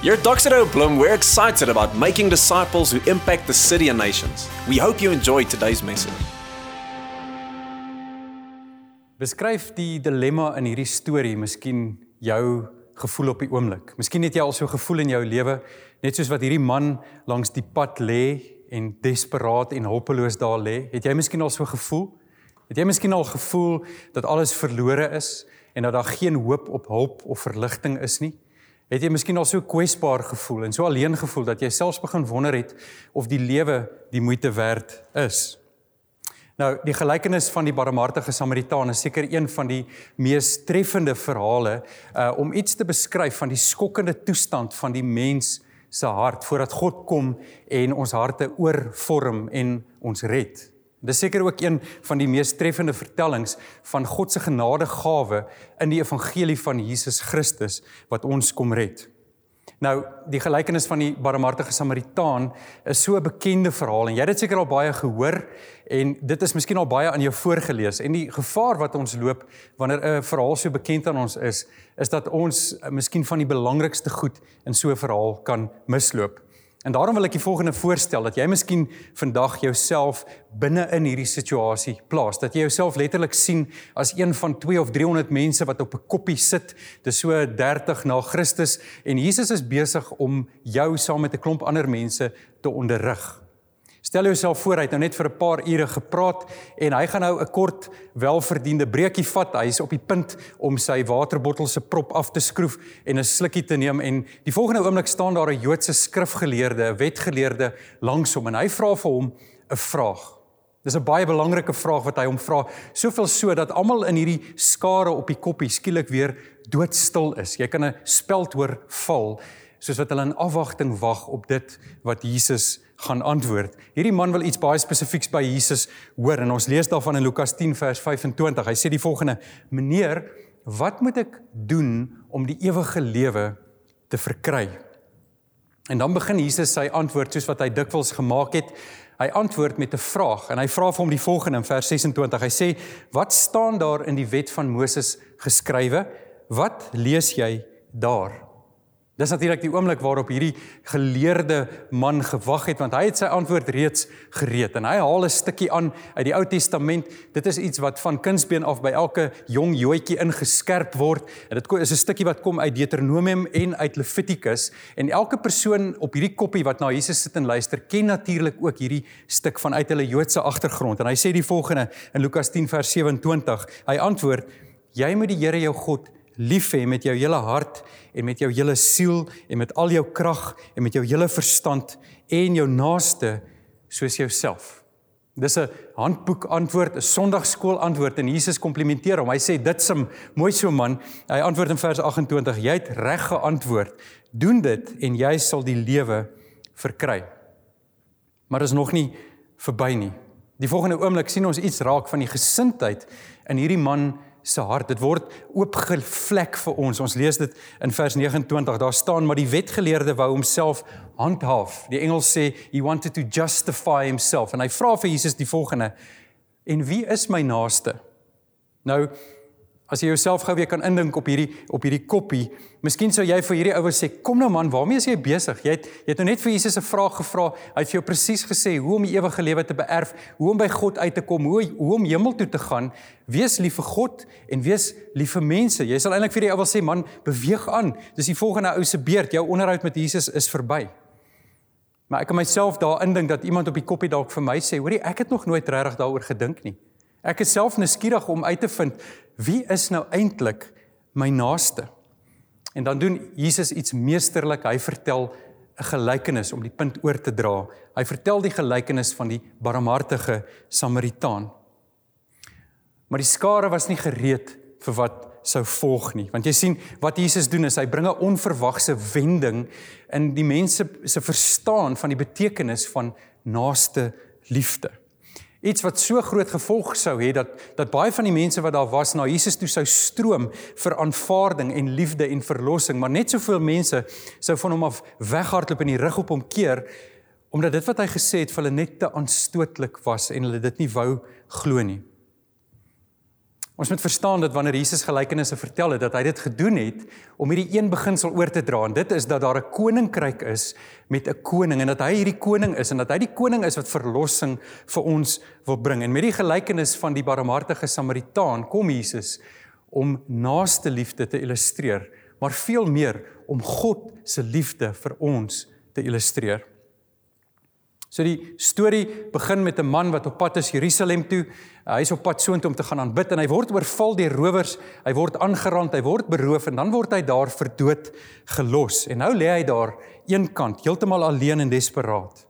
Here at Doxedo Bloom, we're excited about making disciples who impact the city and nations. We hope you enjoy today's message. Beskryf die dilemma in hierdie storie, miskien jou gevoel op die oomblik. Miskien het jy al so gevoel in jou lewe, net soos wat hierdie man langs die pad lê en desperaat en hulpeloos daar lê. Het jy miskien al so gevoel? Het jy miskien al gevoel dat alles verlore is en dat daar geen hoop op hulp of verligting is nie? Het jy miskien al so kwesbaar gevoel en so alleen gevoel dat jy selfs begin wonder het of die lewe die moeite werd is? Nou, die gelykenis van die barmhartige Samaritaan is seker een van die mees treffende verhale uh om iets te beskryf van die skokkende toestand van die mens se hart voordat God kom en ons harte oorvorm en ons red. Dis seker ook een van die mees treffende vertellings van God se genadegawe in die evangelie van Jesus Christus wat ons kom red. Nou, die gelykenis van die barmhartige Samaritaan is so 'n bekende verhaal en jy het dit seker al baie gehoor en dit is miskien al baie aan jou voorgeles en die gevaar wat ons loop wanneer 'n verhaal so bekend aan ons is, is dat ons miskien van die belangrikste goed in so 'n verhaal kan misloop. En daarom wil ek die volgende voorstel dat jy miskien vandag jouself binne in hierdie situasie plaas. Dat jy jouself letterlik sien as een van 2 of 300 mense wat op 'n koppie sit. Dis so 30 na Christus en Jesus is besig om jou saam met 'n klomp ander mense te onderrig. Stel jouself voor hy het nou net vir 'n paar ure gepraat en hy gaan nou 'n kort welverdiende breekie vat. Hy is op die punt om sy waterbottel se prop af te skroef en 'n slukkie te neem en die volgende oomblik staan daar 'n Joodse skrifgeleerde, 'n wetgeleerde langs hom en hy vra vir hom 'n vraag. Dis 'n baie belangrike vraag wat hy hom vra, soveel so dat almal in hierdie skare op die koppie skielik weer doodstil is. Jy kan 'n speld hoor val soos wat hulle in afwagting wag op dit wat Jesus gaan antwoord. Hierdie man wil iets baie spesifieks by Jesus hoor en ons lees daarvan in Lukas 10 vers 25. Hy sê die volgende: "Meneer, wat moet ek doen om die ewige lewe te verkry?" En dan begin Jesus sy antwoord soos wat hy dikwels gemaak het. Hy antwoord met 'n vraag en hy vra vir hom die volgende in vers 26. Hy sê: "Wat staan daar in die wet van Moses geskrywe? Wat lees jy daar?" Dis natuurlik die oomblik waarop hierdie geleerde man gewag het want hy het sy antwoord reeds gereed en hy haal 'n stukkie aan uit die Ou Testament. Dit is iets wat van kindsbeen af by elke jong joetjie ingeskerp word en dit is 'n stukkie wat kom uit Deuteronomium en uit Levitikus en elke persoon op hierdie koppie wat na Jesus sit en luister ken natuurlik ook hierdie stuk vanuit hulle Joodse agtergrond en hy sê die volgende in Lukas 10 vers 27. Hy antwoord: Jy moet die Here jou God lief hê met jou hele hart en met jou hele siel en met al jou krag en met jou hele verstand en jou naaste soos jouself. Dis 'n handboek antwoord, 'n Sondagskool antwoord en Jesus komplimenteer hom. Hy sê dit sim mooi so man. Hy antwoord in vers 28: Jy het reg geantwoord. Doen dit en jy sal die lewe verkry. Maar is nog nie verby nie. Die volgende oomblik sien ons iets raak van die gesindheid in hierdie man se hart. Dit word oopgevlek vir ons. Ons lees dit in vers 29. Daar staan maar die wetgeleerde wou homself handhaaf. Die engel sê he wanted to justify himself en hy vra vir Jesus die volgende: En wie is my naaste? Nou As jy jouself gou weer kan indink op hierdie op hierdie koppie, miskien sou jy vir hierdie ouer sê, "Kom nou man, waarmee is jy besig? Jy het jy het nou net vir Jesus 'n vraag gevra. Hy het vir jou presies gesê hoe om die ewige lewe te beerf, hoe om by God uit te kom, hoe hoe om hemel toe te gaan. Wees lief vir God en wees lief vir mense." Jy sal eintlik vir die ouer sê, "Man, beweeg aan. Dis die volgende ou se beurt. Jou onderhoud met Jesus is verby." Maar ek kan myself daar indink dat iemand op die koppie dalk vir my sê, "Hoorie, ek het nog nooit regtig daaroor gedink nie." Ek is self nuuskierig om uit te vind wie is nou eintlik my naaste. En dan doen Jesus iets meesterlik. Hy vertel 'n gelykenis om die punt oor te dra. Hy vertel die gelykenis van die barmhartige Samaritaan. Maar die skare was nie gereed vir wat sou volg nie. Want jy sien wat Jesus doen is hy bring 'n onverwagse wending in die mense se verstaan van die betekenis van naaste liefde. Iets wat so groot gevolg sou hê dat dat baie van die mense wat daar was na Jesus toe sou stroom vir aanvaarding en liefde en verlossing, maar net soveel mense sou van hom af weghardloop en die rug op hom keer omdat dit wat hy gesê het vir hulle net te aanstootlik was en hulle dit nie wou glo nie. Ons moet verstaan dat wanneer Jesus gelykenisse vertel het, dat hy dit gedoen het om hierdie een beginsel oor te dra en dit is dat daar 'n koninkryk is met 'n koning en dat hy hierdie koning is en dat hy die koning is wat verlossing vir ons wil bring. En met die gelykenis van die barmhartige Samaritaan kom Jesus om naaste liefde te illustreer, maar veel meer om God se liefde vir ons te illustreer. So die storie begin met 'n man wat op pad is Jerusalem toe. Hy is op pad soontoe om te gaan aanbid en hy word oorval deur rowers. Hy word aangerand, hy word beroof en dan word hy daar vir dood gelos. En nou lê hy daar eenkant, heeltemal alleen en desperaat.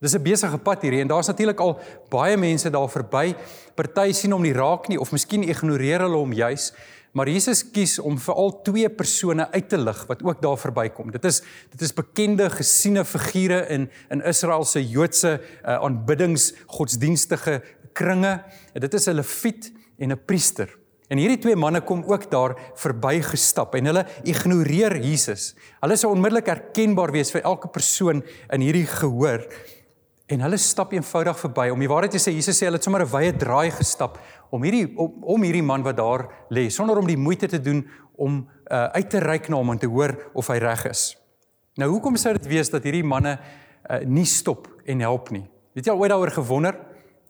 Dis 'n besige pad hierdie en daar's natuurlik al baie mense daar verby. Party sien hom nie raak nie of miskien ignoreer hulle hom juis. Maar Jesus kies om veral twee persone uit te lig wat ook daar verbykom. Dit is dit is bekende gesiene figure in in Israel se Joodse uh, aanbiddingsgodsdienstige kringe. En dit is 'n leviet en 'n priester. En hierdie twee manne kom ook daar verbygestap en hulle ignoreer Jesus. Hulle sou onmiddellik herkenbaar wees vir elke persoon in hierdie gehoor. En hulle stap eenvoudig verby. Om die waarheid te sê, Jesus sê hulle het sommer 'n wye draai gestap om hierdie om, om hierdie man wat daar lê sonder om die moeite te doen om uh, uit te reik na hom en te hoor of hy reg is. Nou hoekom sou dit wees dat hierdie manne uh, nie stop en help nie? Het jy al ooit daaroor gewonder?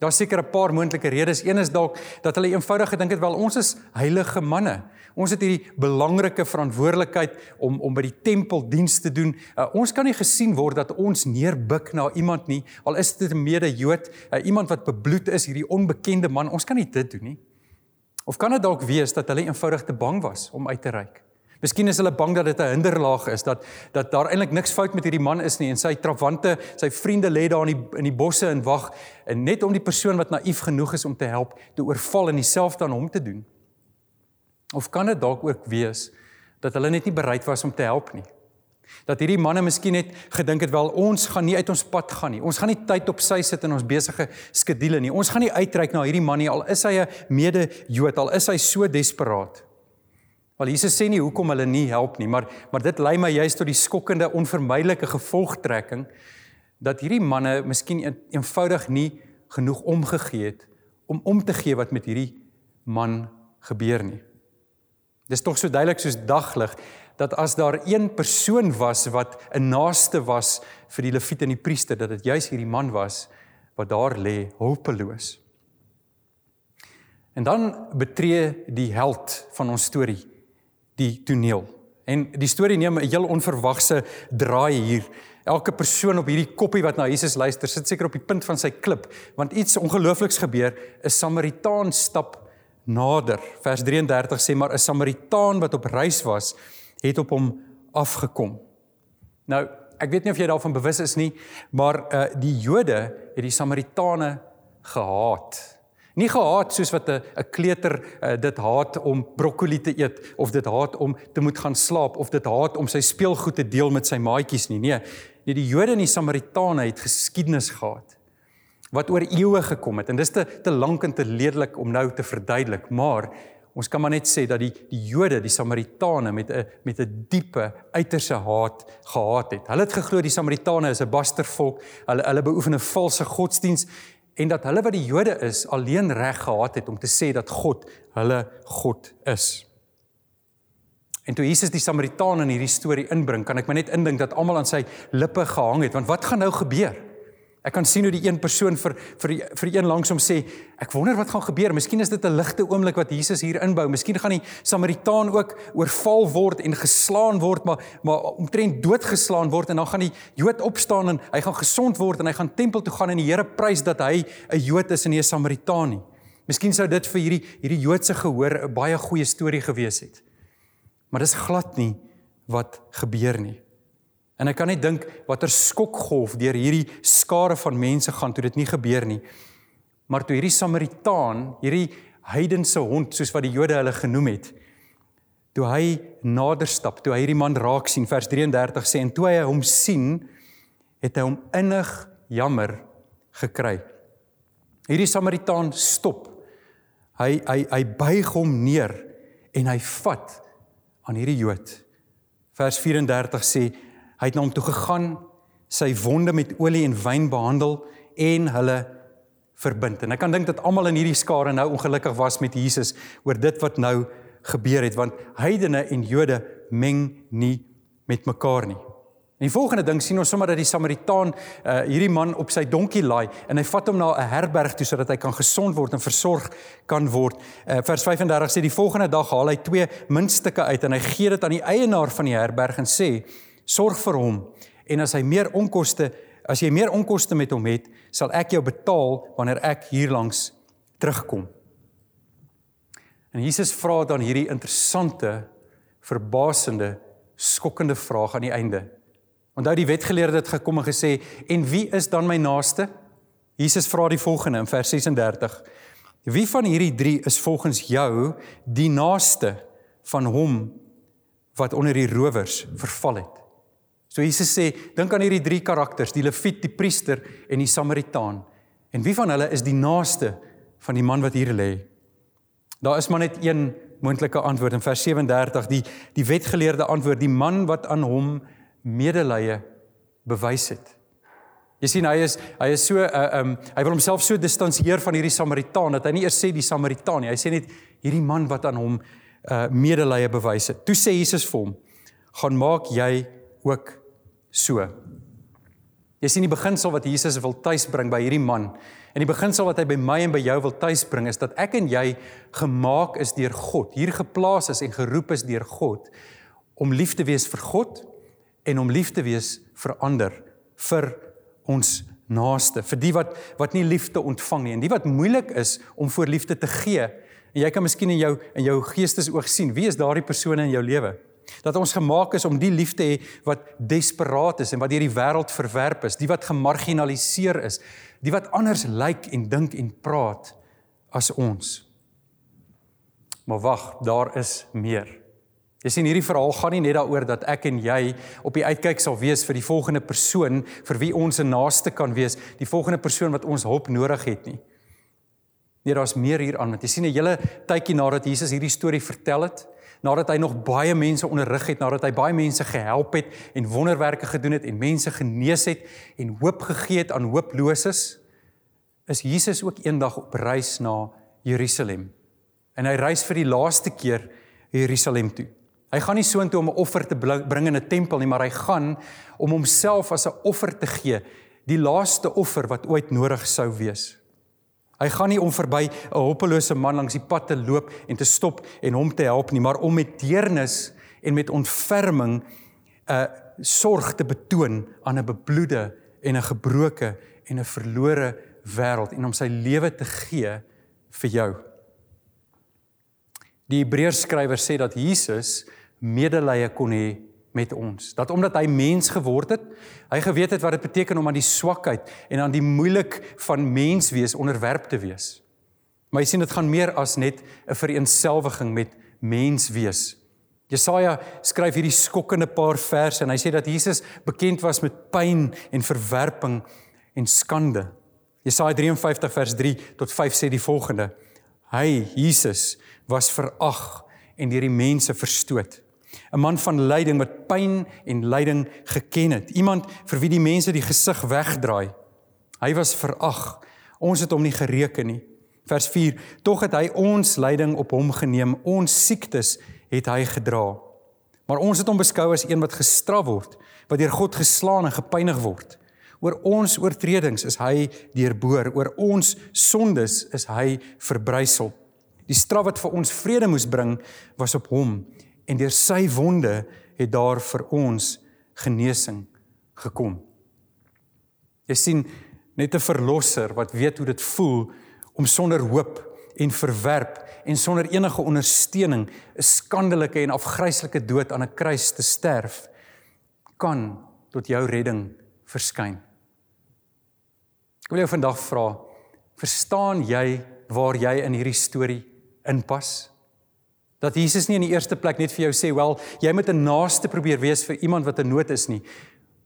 Daar's seker 'n paar moontlike redes. Een is dalk dat hulle eenvoudig gedink het wel ons is heilige manne. Ons het hierdie belangrike verantwoordelikheid om om by die tempel diens te doen. Uh, ons kan nie gesien word dat ons neerbuk na iemand nie, al is dit 'n mede-Jood, uh, iemand wat bebloed is, hierdie onbekende man. Ons kan nie dit doen nie. Of kan dit dalk wees dat hulle eenvoudig te bang was om uit te reik? Miskien is hulle bang dat dit 'n hinderlaag is dat dat daar eintlik niks fout met hierdie man is nie en sy trawante, sy vriende lê daar in die in die bosse en wag en net om die persoon wat naïef genoeg is om te help te oorval en dieselfde aan hom te doen. Of kan dit dalk ook wees dat hulle net nie bereid was om te help nie? Dat hierdie manne miskien net gedink het wel ons gaan nie uit ons pad gaan nie. Ons gaan nie tyd op sy sit in ons besige skedule nie. Ons gaan nie uitreik na hierdie man nie al is hy 'n mede-Jood, al is hy so desperaat. Wel Jesus sê nie hoekom hulle nie help nie, maar maar dit lei my juist tot die skokkende onvermydelike gevolgtrekking dat hierdie manne miskien een, eenvoudig nie genoeg omgegee het om om te gee wat met hierdie man gebeur nie. Dis tog so duidelik soos daglig dat as daar een persoon was wat 'n naaste was vir die leviete en die priester dat dit juis hierdie man was wat daar lê hulpeloos. En dan betree die held van ons storie die toneel. En die storie neem 'n heel onverwagse draai hier. Elke persoon op hierdie koppie wat na Jesus luister, sit seker op die punt van sy klip, want iets ongeloofliks gebeur. 'n Samaritaan stap nader. Vers 33 sê maar 'n Samaritaan wat op reis was, het op hom afgekom. Nou, ek weet nie of jy daarvan bewus is nie, maar uh die Jode het die Samaritane gehaat. Nie gehaat soos wat 'n 'n kleuter uh, dit haat om broccoli te eet of dit haat om te moet gaan slaap of dit haat om sy speelgoed te deel met sy maatjies nie. Nee, nee die Jode en die Samaritane het geskiedenis gehad wat oor eeue gekom het en dis te te lank en te ledelik om nou te verduidelik, maar ons kan maar net sê dat die die Jode die Samaritane met 'n met 'n diepe uiterse haat gehaat het. Hulle het geglo die Samaritane is 'n bastervolk. Hulle hulle beoefen 'n valse godsdiens en dat hulle wat die Jode is alleen reg gehad het om te sê dat God hulle God is. En toe Jesus die Samaritaan in hierdie storie inbring, kan ek my net indink dat almal aan sy lippe gehang het, want wat gaan nou gebeur? Ek kan sien hoe die een persoon vir vir die, vir die een langs hom sê, ek wonder wat gaan gebeur. Miskien is dit 'n ligte oomblik wat Jesus hier inbou. Miskien gaan die Samaritaan ook oorval word en geslaan word, maar maar omtrent doodgeslaan word en dan gaan die Jood opstaan en hy gaan gesond word en hy gaan tempel toe gaan en die Here prys dat hy 'n Jood is en nie 'n Samaritaan nie. Miskien sou dit vir hierdie hierdie Joodse gehoor 'n baie goeie storie gewees het. Maar dis glad nie wat gebeur nie. En ek kan net dink watter skokgolf deur hierdie skare van mense gaan toe dit nie gebeur nie. Maar toe hierdie Samaritaan, hierdie heidense hond soos wat die Jode hulle genoem het, toe hy nader stap, toe hy hierdie man raak sien, vers 33 sê en toe hy hom sien, het hy hom innig jammer gekry. Hierdie Samaritaan stop. Hy hy hy buig hom neer en hy vat aan hierdie Jood. Vers 34 sê Hy het na hom toe gegaan, sy wonde met olie en wyn behandel en hulle verbind. En ek kan dink dat almal in hierdie skare nou ongelukkig was met Jesus oor dit wat nou gebeur het want heidene en Jode meng nie met mekaar nie. En die volgende ding sien ons sommer dat die Samaritaan uh, hierdie man op sy donkie laai en hy vat hom na 'n herberg toe sodat hy kan gesond word en versorg kan word. Uh, vers 35 sê die volgende dag haal hy twee muntstukke uit en hy gee dit aan die eienaar van die herberg en sê: "Sorg vir hom en as hy meer onkoste as jy meer onkoste met hom het, sal ek jou betaal wanneer ek hierlangs terugkom." En Jesus vra dan hierdie interessante, verbasende, skokkende vraag aan die einde. Onthou die wetgeleerde het gekom en gesê, "En wie is dan my naaste?" Jesus vra die volgende in vers 36. Wie van hierdie 3 is volgens jou die naaste van hom wat onder die rowers verval het? So Jesus sê, dink aan hierdie 3 karakters, die leviet, die priester en die samaritaan. En wie van hulle is die naaste van die man wat hier lê? Daar is maar net een moontlike antwoord in vers 37 die die wetgeleerde antwoord die man wat aan hom medelee bewys het. Jy sien hy is hy is so uh, um hy wil homself so distansieer van hierdie Samaritaan dat hy nie eers sê die Samaritaan nie. Hy sê net hierdie man wat aan hom uh medelee bewys het. Toe sê Jesus vir hom: "Gaan maak jy ook so." Jy sien die beginsel wat Jesus wil tuisbring by hierdie man En die beginsel wat hy by my en by jou wil tuisbring is dat ek en jy gemaak is deur God, hier geplaas is en geroep is deur God om lief te wees vir God en om lief te wees vir ander, vir ons naaste, vir die wat wat nie liefde ontvang nie en die wat moeilik is om voor liefde te gee. En jy kan miskien in jou in jou geestesoog sien, wie is daardie persone in jou lewe? Dat ons gemaak is om die liefde hê wat desperaat is en wat deur die wêreld verwerp is, die wat gemarginaliseer is, die wat anders lyk en dink en praat as ons. Maar wag, daar is meer. Jy sien hierdie verhaal gaan nie net daaroor dat ek en jy op die uitkyk sal wees vir die volgende persoon vir wie ons 'n naaste kan wees, die volgende persoon wat ons hulp nodig het nie. Nee, daar's meer hieraan want jy sien 'n hele tydjie nadat Jesus hierdie storie vertel het, nadat hy nog baie mense onderrig het, nadat hy baie mense gehelp het en wonderwerke gedoen het en mense genees het en hoop gegee het aan hooploses, is Jesus ook eendag op reis na Jerusalem. En hy reis vir die laaste keer Jerusalem toe. Hy gaan nie soontoe om 'n offer te bring in 'n tempel nie, maar hy gaan om homself as 'n offer te gee, die laaste offer wat ooit nodig sou wees. Hy gaan nie om verby 'n hopelose man langs die pad te loop en te stop en hom te help nie, maar om met deernis en met ontferming 'n uh, sorg te betoon aan 'n bebloede en 'n gebroke en 'n verlore wêreld en om sy lewe te gee vir jou. Die Hebreërs skrywer sê dat Jesus medelee kon hê met ons. Dat omdat hy mens geword het, hy geweet het wat dit beteken om aan die swakheid en aan die moeilik van mens wees onderwerp te wees. Maar jy sien dit gaan meer as net 'n vereenselwiging met mens wees. Jesaja skryf hierdie skokkende paar verse en hy sê dat Jesus bekend was met pyn en verwerping en skande. Jesaja 53 vers 3 tot 5 sê die volgende: Hy, Jesus, was verag en deur die mense verstoot. 'n man van lyding wat pyn en lyding geken het. Iemand vir wie die mense die gesig wegdraai. Hy was verag. Ons het hom nie gereken nie. Vers 4: Tog het hy ons lyding op hom geneem. Ons siektes het hy gedra. Maar ons het hom beskou as een wat gestraf word, wat deur God geslaan en gepynig word. Oor ons oortredings is hy deurboor, oor ons sondes is hy verbrysel. Die straf wat vir ons vrede moes bring, was op hom en deur sy wonde het daar vir ons genesing gekom. Jy sien net 'n verlosser wat weet hoe dit voel om sonder hoop en verwerp en sonder enige ondersteuning 'n skandelike en afgryslike dood aan 'n kruis te sterf kan tot jou redding verskyn. Ek wil jou vandag vra, verstaan jy waar jy in hierdie storie inpas? Dat Jesus nie in die eerste plek net vir jou sê, "Wel, jy moet 'n naaste probeer wees vir iemand wat in nood is nie."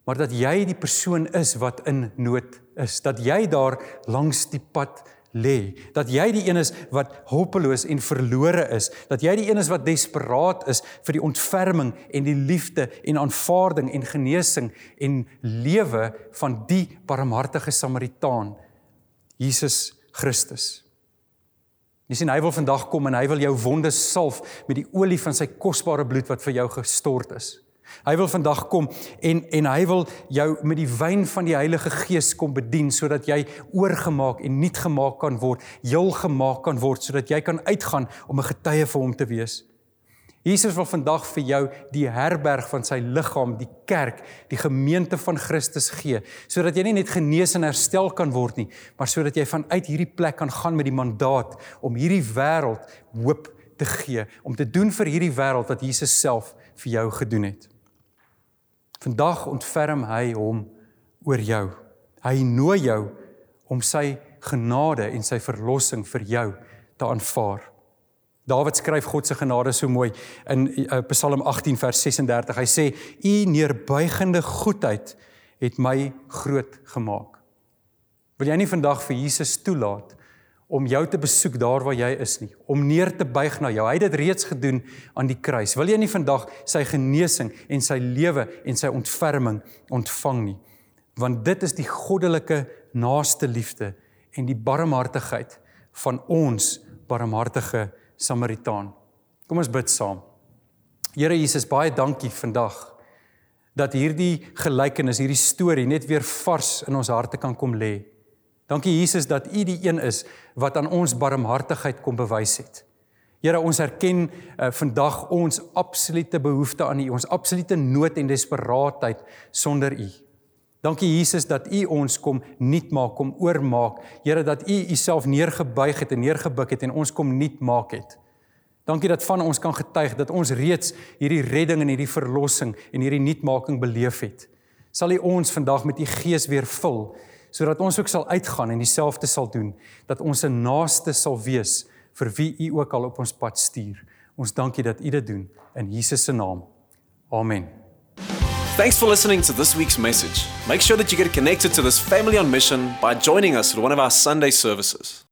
Maar dat jy die persoon is wat in nood is, dat jy daar langs die pad lê, dat jy die een is wat hopeloos en verlore is, dat jy die een is wat desperaat is vir die ontferming en die liefde en aanvaarding en genesing en lewe van die barmhartige Samaritaan. Jesus Christus. Jy sien hy wil vandag kom en hy wil jou wonde salf met die olie van sy kosbare bloed wat vir jou gestort is. Hy wil vandag kom en en hy wil jou met die wyn van die Heilige Gees kom bedien sodat jy oorgemaak en nuut gemaak kan word, heel gemaak kan word sodat jy kan uitgaan om 'n getuie vir hom te wees. Jesus wil vandag vir jou die herberg van sy liggaam, die kerk, die gemeente van Christus gee, sodat jy nie net genees en herstel kan word nie, maar sodat jy vanuit hierdie plek kan gaan met die mandaat om hierdie wêreld hoop te gee, om te doen vir hierdie wêreld wat Jesus self vir jou gedoen het. Vandag ontferm hy hom oor jou. Hy nooi jou om sy genade en sy verlossing vir jou te aanvaar. Dawid skryf God se genade so mooi in uh, Psalm 18 vers 36. Hy sê: "U neerbuigende goedheid het my groot gemaak." Wil jy nie vandag vir Jesus toelaat om jou te besoek daar waar jy is nie, om neer te buig na jou. Hy het dit reeds gedoen aan die kruis. Wil jy nie vandag sy genesing en sy lewe en sy ontferming ontvang nie? Want dit is die goddelike naaste liefde en die barmhartigheid van ons barmhartige Samaritaan. Kom ons bid saam. Here Jesus, baie dankie vandag dat hierdie gelykenis, hierdie storie net weer vars in ons harte kan kom lê. Dankie Jesus dat U die een is wat aan ons barmhartigheid kom bewys het. Here, ons erken uh, vandag ons absolute behoefte aan U, ons absolute nood en desperaatheid sonder U. Dankie Jesus dat U ons kom nuut maak, kom oormaak. Here dat U Uself neergebuig het en neergebuk het en ons kom nuut maak het. Dankie dat van ons kan getuig dat ons reeds hierdie redding en hierdie verlossing en hierdie nuutmaking beleef het. Sal U ons vandag met U Gees weer vul sodat ons ook sal uitgaan en dieselfde sal doen dat ons 'n naaste sal wees vir wie u ook al op ons pad stuur. Ons dankie dat u dit doen in Jesus se naam. Amen. Thanks for listening to this week's message. Make sure that you get connected to this family on mission by joining us at one of our Sunday services.